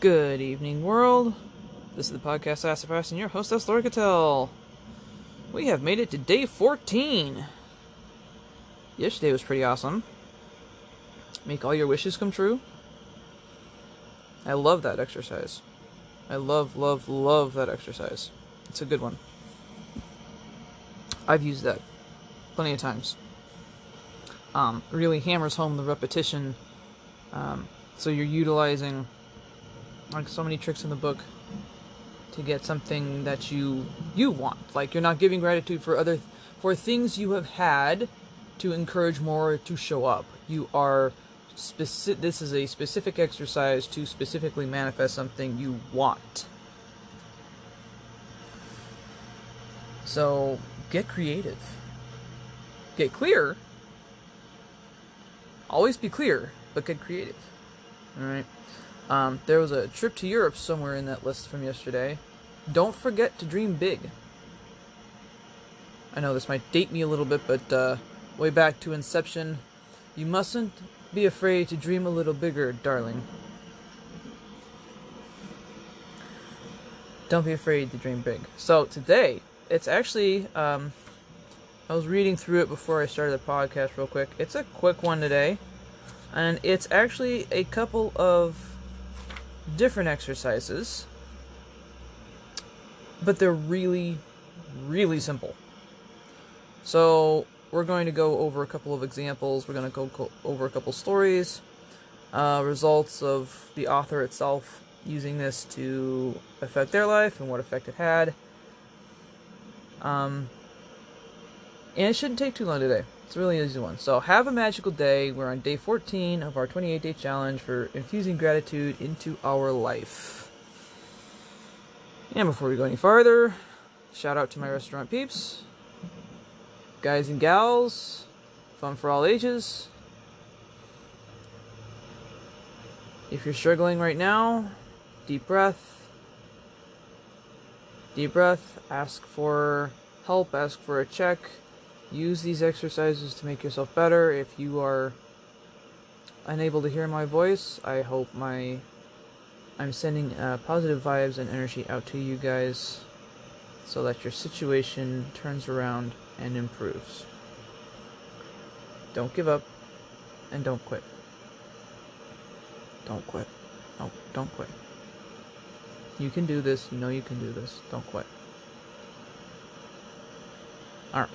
Good evening, world. This is the podcast Sassafras and your hostess, Laura Cattell. We have made it to day 14. Yesterday was pretty awesome. Make all your wishes come true. I love that exercise. I love, love, love that exercise. It's a good one. I've used that plenty of times. Um, really hammers home the repetition. Um, so you're utilizing like so many tricks in the book to get something that you you want. Like you're not giving gratitude for other for things you have had to encourage more to show up. You are specific this is a specific exercise to specifically manifest something you want. So, get creative. Get clear. Always be clear, but get creative. All right. Um, there was a trip to Europe somewhere in that list from yesterday. Don't forget to dream big. I know this might date me a little bit, but uh, way back to Inception, you mustn't be afraid to dream a little bigger, darling. Don't be afraid to dream big. So today, it's actually, um, I was reading through it before I started the podcast real quick. It's a quick one today, and it's actually a couple of different exercises, but they're really, really simple. So, we're going to go over a couple of examples, we're going to go over a couple stories, uh, results of the author itself using this to affect their life and what effect it had. Um, and it shouldn't take too long today. It's really easy one. So, have a magical day. We're on day 14 of our 28 day challenge for infusing gratitude into our life. And before we go any farther, shout out to my restaurant peeps, guys and gals, fun for all ages. If you're struggling right now, deep breath. Deep breath, ask for help, ask for a check use these exercises to make yourself better. If you are unable to hear my voice, I hope my I'm sending uh, positive vibes and energy out to you guys so that your situation turns around and improves. Don't give up and don't quit. Don't quit. No, don't quit. You can do this. You know you can do this. Don't quit. Alright.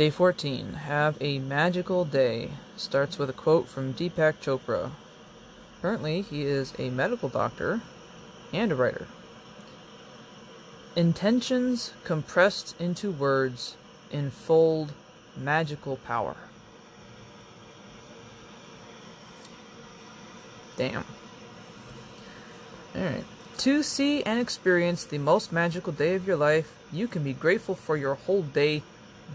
Day 14. Have a magical day. Starts with a quote from Deepak Chopra. Currently, he is a medical doctor and a writer. Intentions compressed into words enfold magical power. Damn. Alright. To see and experience the most magical day of your life, you can be grateful for your whole day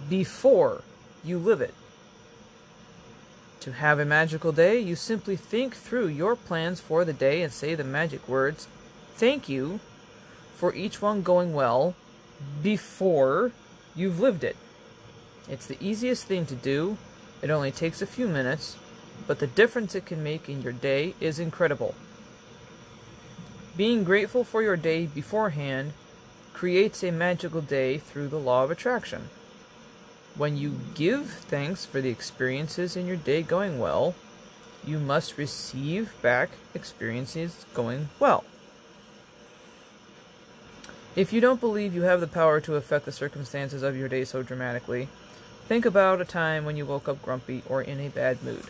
before you live it. To have a magical day, you simply think through your plans for the day and say the magic words, thank you, for each one going well before you've lived it. It's the easiest thing to do. It only takes a few minutes, but the difference it can make in your day is incredible. Being grateful for your day beforehand creates a magical day through the law of attraction. When you give thanks for the experiences in your day going well, you must receive back experiences going well. If you don't believe you have the power to affect the circumstances of your day so dramatically, think about a time when you woke up grumpy or in a bad mood.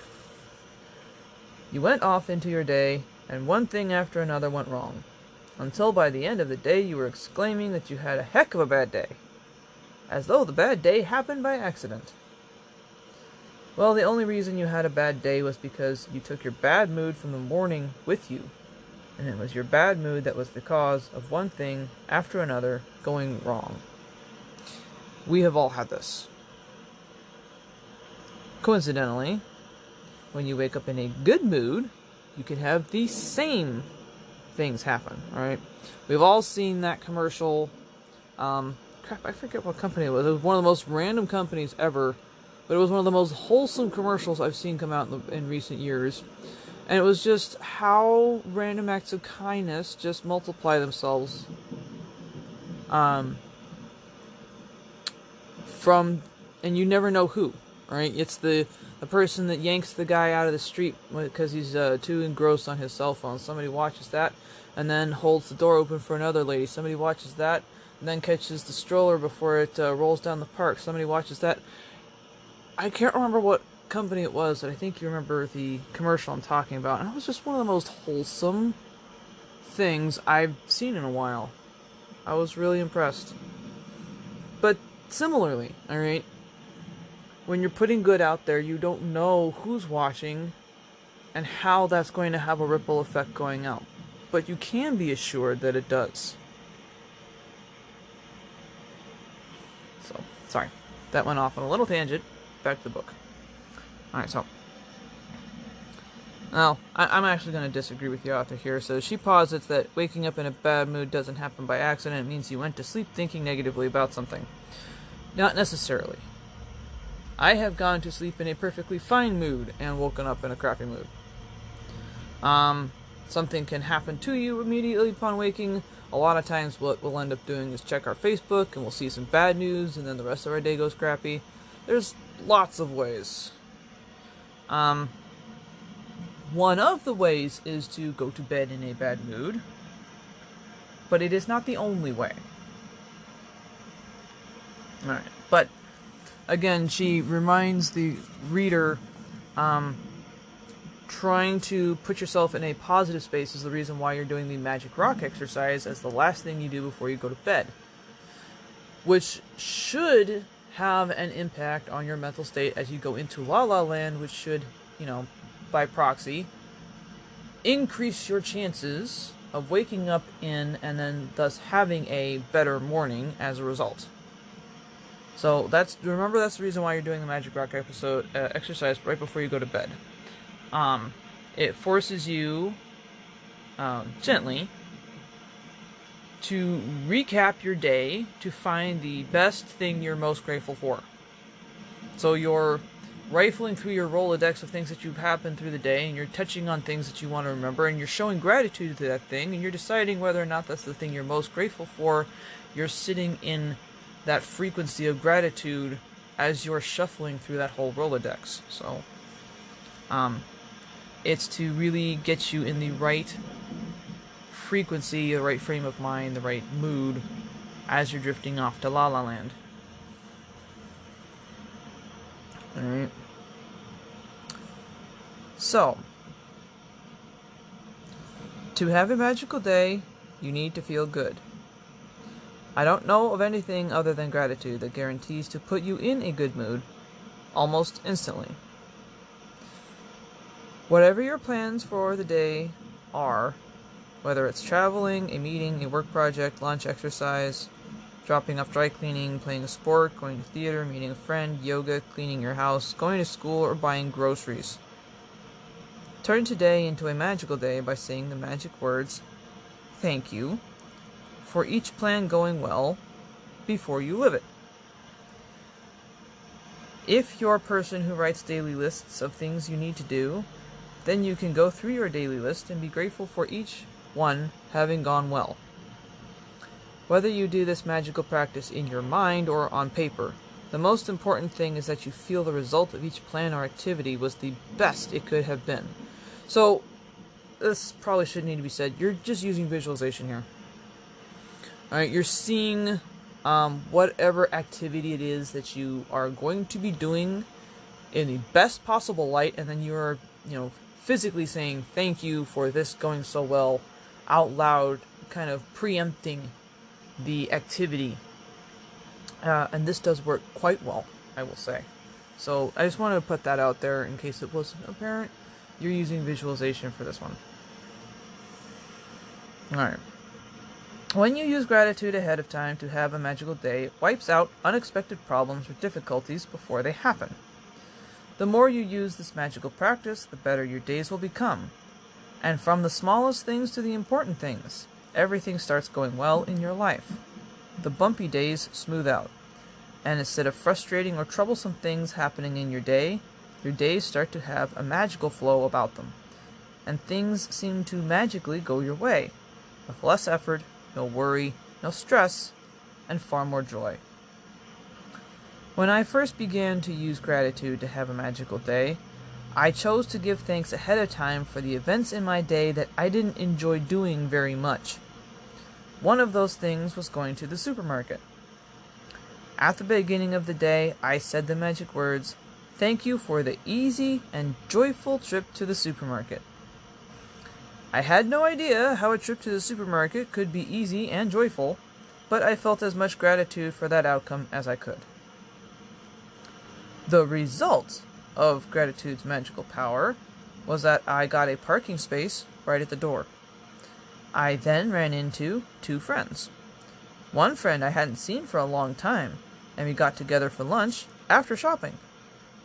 You went off into your day, and one thing after another went wrong, until by the end of the day you were exclaiming that you had a heck of a bad day as though the bad day happened by accident. Well, the only reason you had a bad day was because you took your bad mood from the morning with you, and it was your bad mood that was the cause of one thing after another going wrong. We have all had this. Coincidentally, when you wake up in a good mood, you can have the same things happen, alright? We've all seen that commercial. Um, crap, I forget what company it was. It was one of the most random companies ever, but it was one of the most wholesome commercials I've seen come out in, the, in recent years. And it was just how random acts of kindness just multiply themselves um, from, and you never know who, right? It's the, the person that yanks the guy out of the street because he's uh, too engrossed on his cell phone. Somebody watches that and then holds the door open for another lady. Somebody watches that and then catches the stroller before it uh, rolls down the park. Somebody watches that. I can't remember what company it was, but I think you remember the commercial I'm talking about. And it was just one of the most wholesome things I've seen in a while. I was really impressed. But similarly, alright, when you're putting good out there, you don't know who's watching and how that's going to have a ripple effect going out. But you can be assured that it does. So, sorry. That went off on a little tangent. Back to the book. Alright, so. Well, I, am actually going to disagree with the author here. So she posits that waking up in a bad mood doesn't happen by accident. It means you went to sleep thinking negatively about something. Not necessarily. I have gone to sleep in a perfectly fine mood and woken up in a crappy mood. Um, something can happen to you immediately upon waking. A lot of times, what we'll end up doing is check our Facebook and we'll see some bad news, and then the rest of our day goes crappy. There's lots of ways. Um, one of the ways is to go to bed in a bad mood, but it is not the only way. Alright, but again, she reminds the reader um, trying to put yourself in a positive space is the reason why you're doing the magic rock exercise as the last thing you do before you go to bed. Which should have an impact on your mental state as you go into La La Land, which should, you know, by proxy, increase your chances of waking up in and then thus having a better morning as a result. So that's remember that's the reason why you're doing the Magic Rock episode uh, exercise right before you go to bed. Um, it forces you um, gently to recap your day to find the best thing you're most grateful for. So you're rifling through your Rolodex of things that you've happened through the day, and you're touching on things that you want to remember, and you're showing gratitude to that thing, and you're deciding whether or not that's the thing you're most grateful for. You're sitting in that frequency of gratitude as you're shuffling through that whole Rolodex. So, um, it's to really get you in the right frequency, the right frame of mind, the right mood as you're drifting off to La La Land. Alright. So, to have a magical day, you need to feel good. I don't know of anything other than gratitude that guarantees to put you in a good mood almost instantly. Whatever your plans for the day are, whether it's traveling, a meeting, a work project, lunch, exercise, dropping off dry cleaning, playing a sport, going to theater, meeting a friend, yoga, cleaning your house, going to school, or buying groceries. Turn today into a magical day by saying the magic words, thank you, for each plan going well before you live it. If you're a person who writes daily lists of things you need to do, then you can go through your daily list and be grateful for each one having gone well. Whether you do this magical practice in your mind or on paper, the most important thing is that you feel the result of each plan or activity was the best it could have been. So, this probably shouldn't need to be said. You're just using visualization here. Alright, you're seeing um, whatever activity it is that you are going to be doing in the best possible light, and then you're, you know, physically saying thank you for this going so well out loud, kind of preempting the activity. Uh, and this does work quite well, I will say. So I just wanted to put that out there in case it wasn't apparent. You're using visualization for this one. Alright. When you use gratitude ahead of time to have a magical day, it wipes out unexpected problems or difficulties before they happen. The more you use this magical practice, the better your days will become. And from the smallest things to the important things, everything starts going well in your life. The bumpy days smooth out. And instead of frustrating or troublesome things happening in your day, your days start to have a magical flow about them. and things seem to magically go your way, with less effort, no worry, no stress, and far more joy. When I first began to use gratitude to have a magical day, I chose to give thanks ahead of time for the events in my day that I didn't enjoy doing very much. One of those things was going to the supermarket. At the beginning of the day, I said the magic words, Thank you for the easy and joyful trip to the supermarket. I had no idea how a trip to the supermarket could be easy and joyful, but I felt as much gratitude for that outcome as I could. The result of gratitude's magical power was that I got a parking space right at the door. I then ran into two friends. One friend I hadn't seen for a long time, and we got together for lunch after shopping.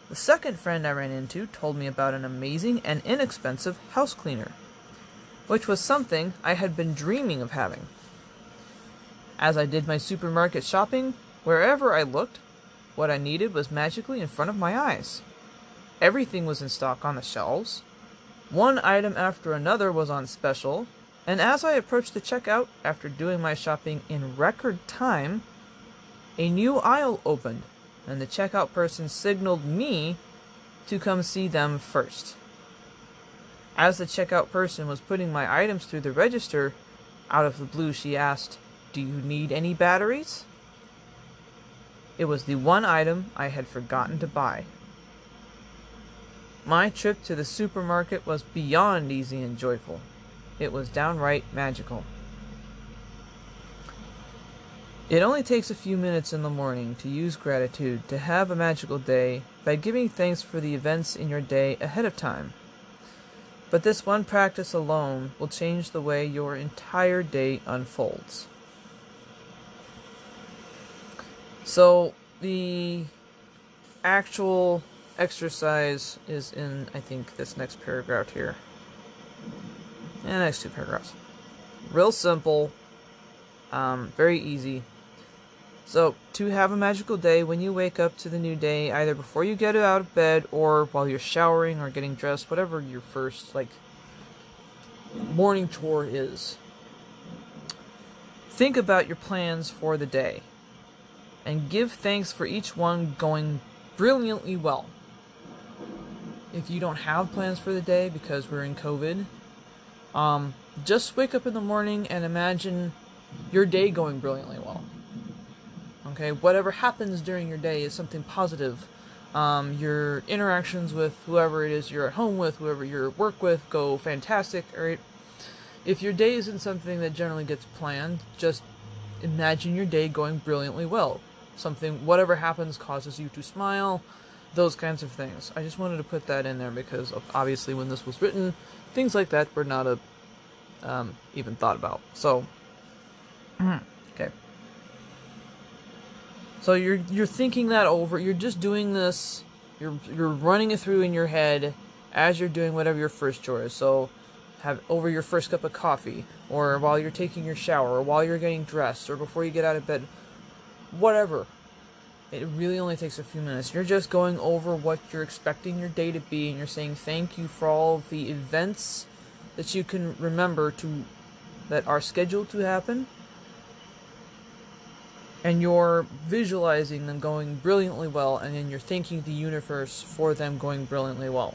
The second friend I ran into told me about an amazing and inexpensive house cleaner, which was something I had been dreaming of having. As I did my supermarket shopping, wherever I looked, what I needed was magically in front of my eyes. Everything was in stock on the shelves. One item after another was on special, and as I approached the checkout after doing my shopping in record time, a new aisle opened, and the checkout person signaled me to come see them first. As the checkout person was putting my items through the register, out of the blue she asked, Do you need any batteries? It was the one item I had forgotten to buy. My trip to the supermarket was beyond easy and joyful. It was downright magical. It only takes a few minutes in the morning to use gratitude to have a magical day by giving thanks for the events in your day ahead of time. But this one practice alone will change the way your entire day unfolds. So, the actual exercise is in, I think, this next paragraph here. And next two paragraphs. Real simple, um, very easy. So, to have a magical day when you wake up to the new day, either before you get out of bed or while you're showering or getting dressed, whatever your first, like, morning chore is, think about your plans for the day and give thanks for each one going brilliantly well. If you don't have plans for the day because we're in COVID, um, just wake up in the morning and imagine your day going brilliantly well. Okay, whatever happens during your day is something positive. Um, your interactions with whoever it is you're at home with, whoever you're at work with, go fantastic. Right? If your day isn't something that generally gets planned, just imagine your day going brilliantly well. Something, whatever happens, causes you to smile. Those kinds of things. I just wanted to put that in there because obviously, when this was written, things like that were not a um, even thought about. So. So you're you're thinking that over. You're just doing this. You're you're running it through in your head as you're doing whatever your first chore is. So have over your first cup of coffee, or while you're taking your shower, or while you're getting dressed, or before you get out of bed, whatever. It really only takes a few minutes. You're just going over what you're expecting your day to be, and you're saying thank you for all the events that you can remember to that are scheduled to happen and you're visualizing them going brilliantly well, and then you're thanking the universe for them going brilliantly well.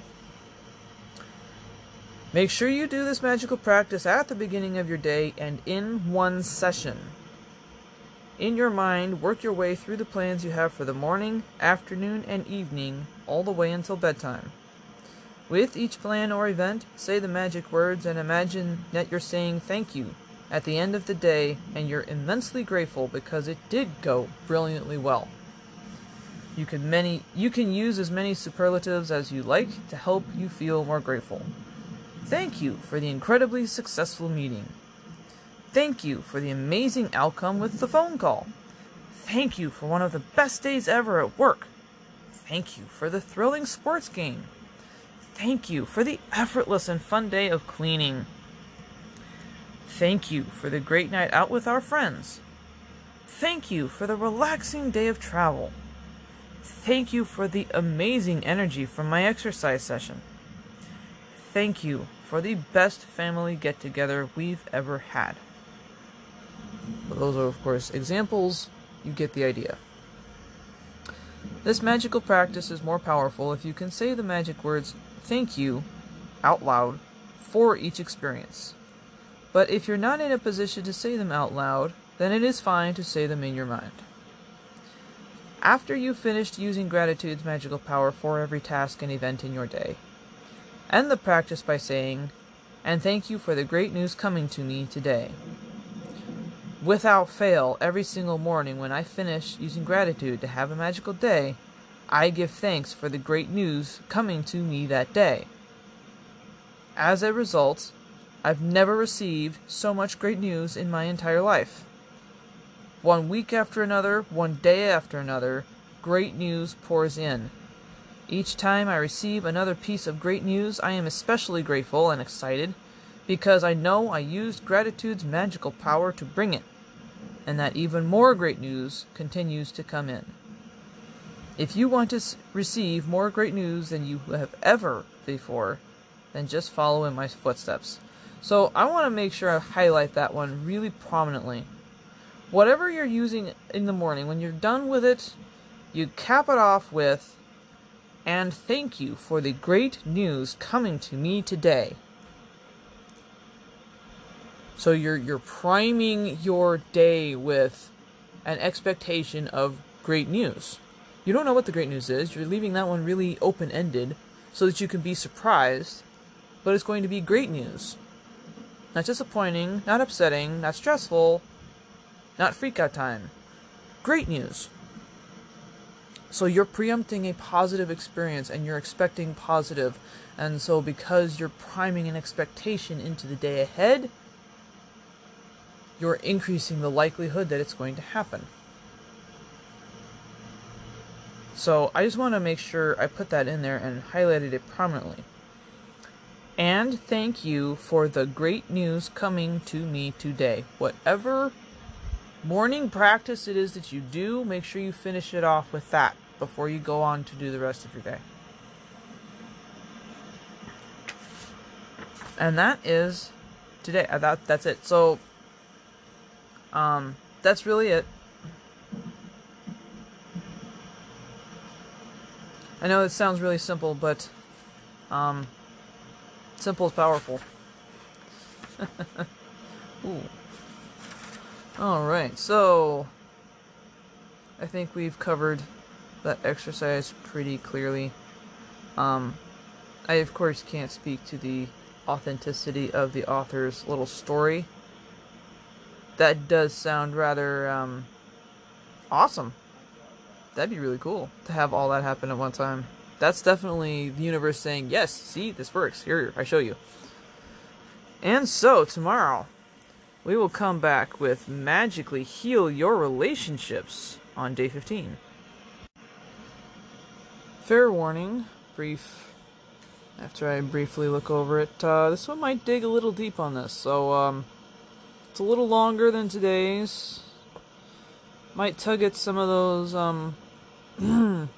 Make sure you do this magical practice at the beginning of your day and in one session. In your mind, work your way through the plans you have for the morning, afternoon, and evening, all the way until bedtime. With each plan or event, say the magic words and imagine that you're saying thank you at the end of the day, and you're immensely grateful because it did go brilliantly well. You can many you can use as many superlatives as you like to help you feel more grateful. Thank you for the incredibly successful meeting. Thank you for the amazing outcome with the phone call. Thank you for one of the best days ever at work. Thank you for the thrilling sports game. Thank you for the effortless and fun day of cleaning. Thank you for the great night out with our friends. Thank you for the relaxing day of travel. Thank you for the amazing energy from my exercise session. thank you for the best family get together we've ever had. those are, of course, examples. You get the idea. This magical practice is more powerful if you can say the magic words thank you out loud for each experience. But if you're not in a position to say them out loud, then it is fine to say them in your mind. After you've finished using gratitude's magical power for every task and event in your day, end the practice by saying, and thank you for the great news coming to me today. Without fail, every single morning when I finish using gratitude to have a magical day, I give thanks for the great news coming to me that day. As a result, I've never received so much great news in my entire life. One week after another, one day after another, great news pours in. Each time I receive another piece of great news, I am especially grateful and excited because I know I used gratitude's magical power to bring it and that even more great news continues to come in. If you want to receive more great news than you have ever before, then just follow in my footsteps. So I want to make sure I highlight that one really prominently. Whatever you're using in the morning, when you're done with it, you cap it off with, and thank you for the great news coming to me today. So you're you're priming your day with an expectation of great news. You don't know what the great news is. You're leaving that one really open-ended so that you can be surprised, but it's going to be great news. Not disappointing, not upsetting, not stressful, not freak out time. Great news. So you're preempting a positive experience and you're expecting positive. And so because you're priming an expectation into the day ahead, you're increasing the likelihood that it's going to happen. So I just want to make sure I put that in there and highlighted it prominently. And thank you for the great news coming to me today. Whatever morning practice it is that you do, make sure you finish it off with that before you go on to do the rest of your day. And that is today. That that's it. So um, that's really it. I know it sounds really simple, but um, simple is powerful. Ooh. All right, so I think we've covered that exercise pretty clearly. Um, I of course can't speak to the authenticity of the author's little story that does sound rather um, awesome. That'd be really cool to have all that happen at one time. That's definitely the universe saying, yes, see, this works. Here, I show you. And so, tomorrow, we will come back with Magically Heal Your Relationships on day 15. Fair warning, brief, after I briefly look over it, uh, this one might dig a little deep on this, so, um, it's a little longer than today's. Might tug at some of those um,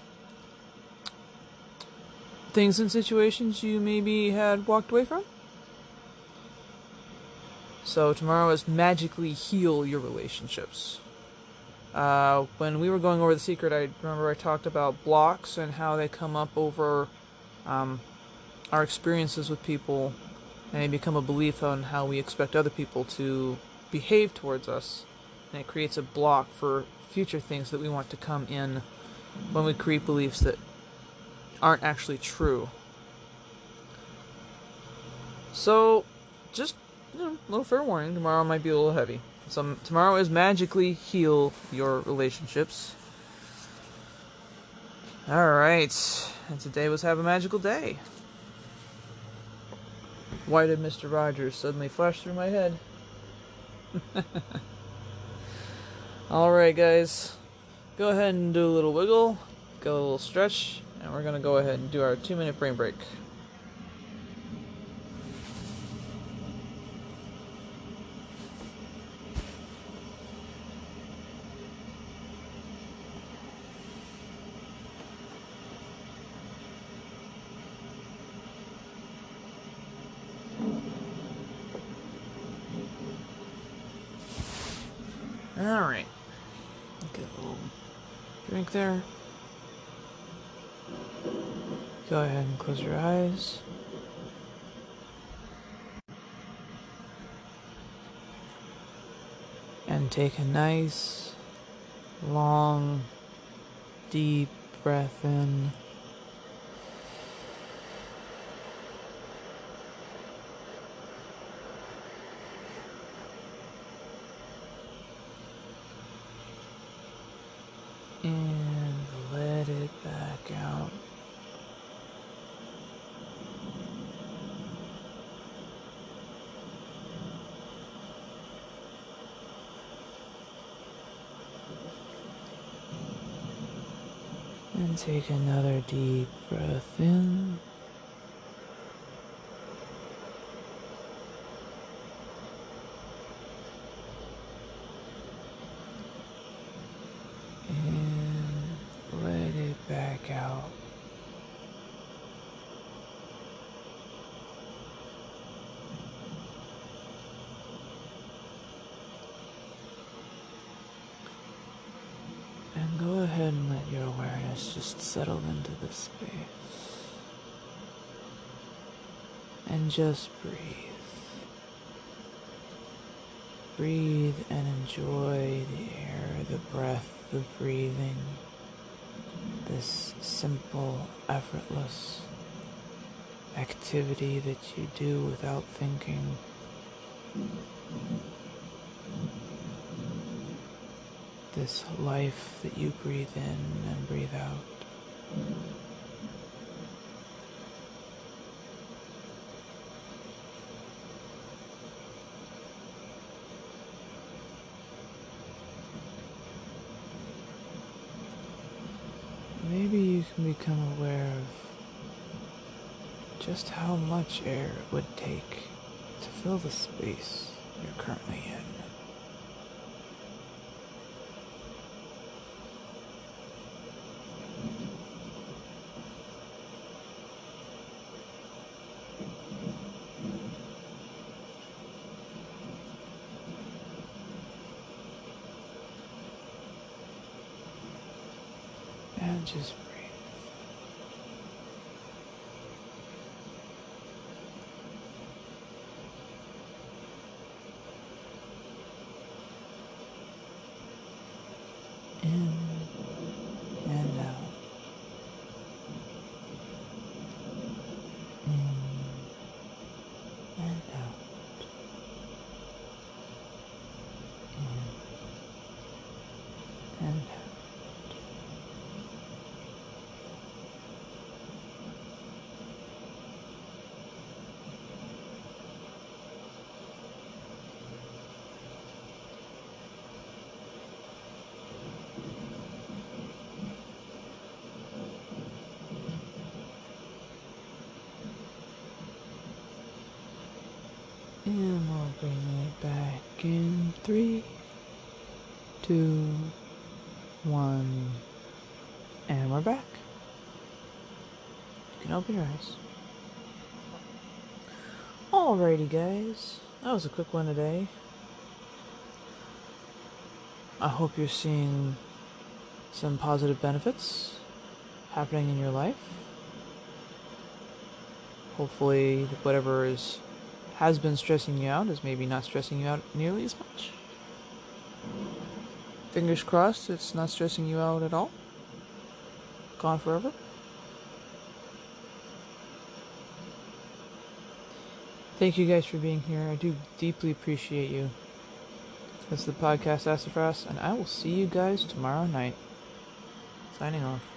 things and situations you maybe had walked away from. So tomorrow is magically heal your relationships. Uh, when we were going over the secret, I remember I talked about blocks and how they come up over um, our experiences with people, and they become a belief on how we expect other people to behave towards us, and it creates a block for future things that we want to come in when we create beliefs that aren't actually true. So, just you know, a little fair warning. Tomorrow might be a little heavy. So tomorrow is magically heal your relationships. All right, and today was have a magical day. Why did Mr. Rogers suddenly flash through my head? Alright, guys. Go ahead and do a little wiggle, go a little stretch, and we're going to go ahead and do our two minute brain break. All right. Get a little drink there. Go ahead and close your eyes. And take a nice, long, deep breath in. And let it back out. Take another deep breath in. And let it back out. And go ahead and let your awareness just settle into the space. And just breathe. Breathe and enjoy the air, the breath, the breathing. This simple, effortless activity that you do without thinking. This life that you breathe in and breathe out. Maybe you can become aware of just how much air it would take to fill the space you're currently in. And just breathe. In and out. In and out. In and out. And we'll bring it back in three, two, one, and we're back. You can open your eyes. Alrighty, guys. That was a quick one today. I hope you're seeing some positive benefits happening in your life. Hopefully, whatever is has been stressing you out is maybe not stressing you out nearly as much. Fingers crossed it's not stressing you out at all. Gone forever. Thank you guys for being here. I do deeply appreciate you. That's the podcast Sassafras, and I will see you guys tomorrow night. Signing off.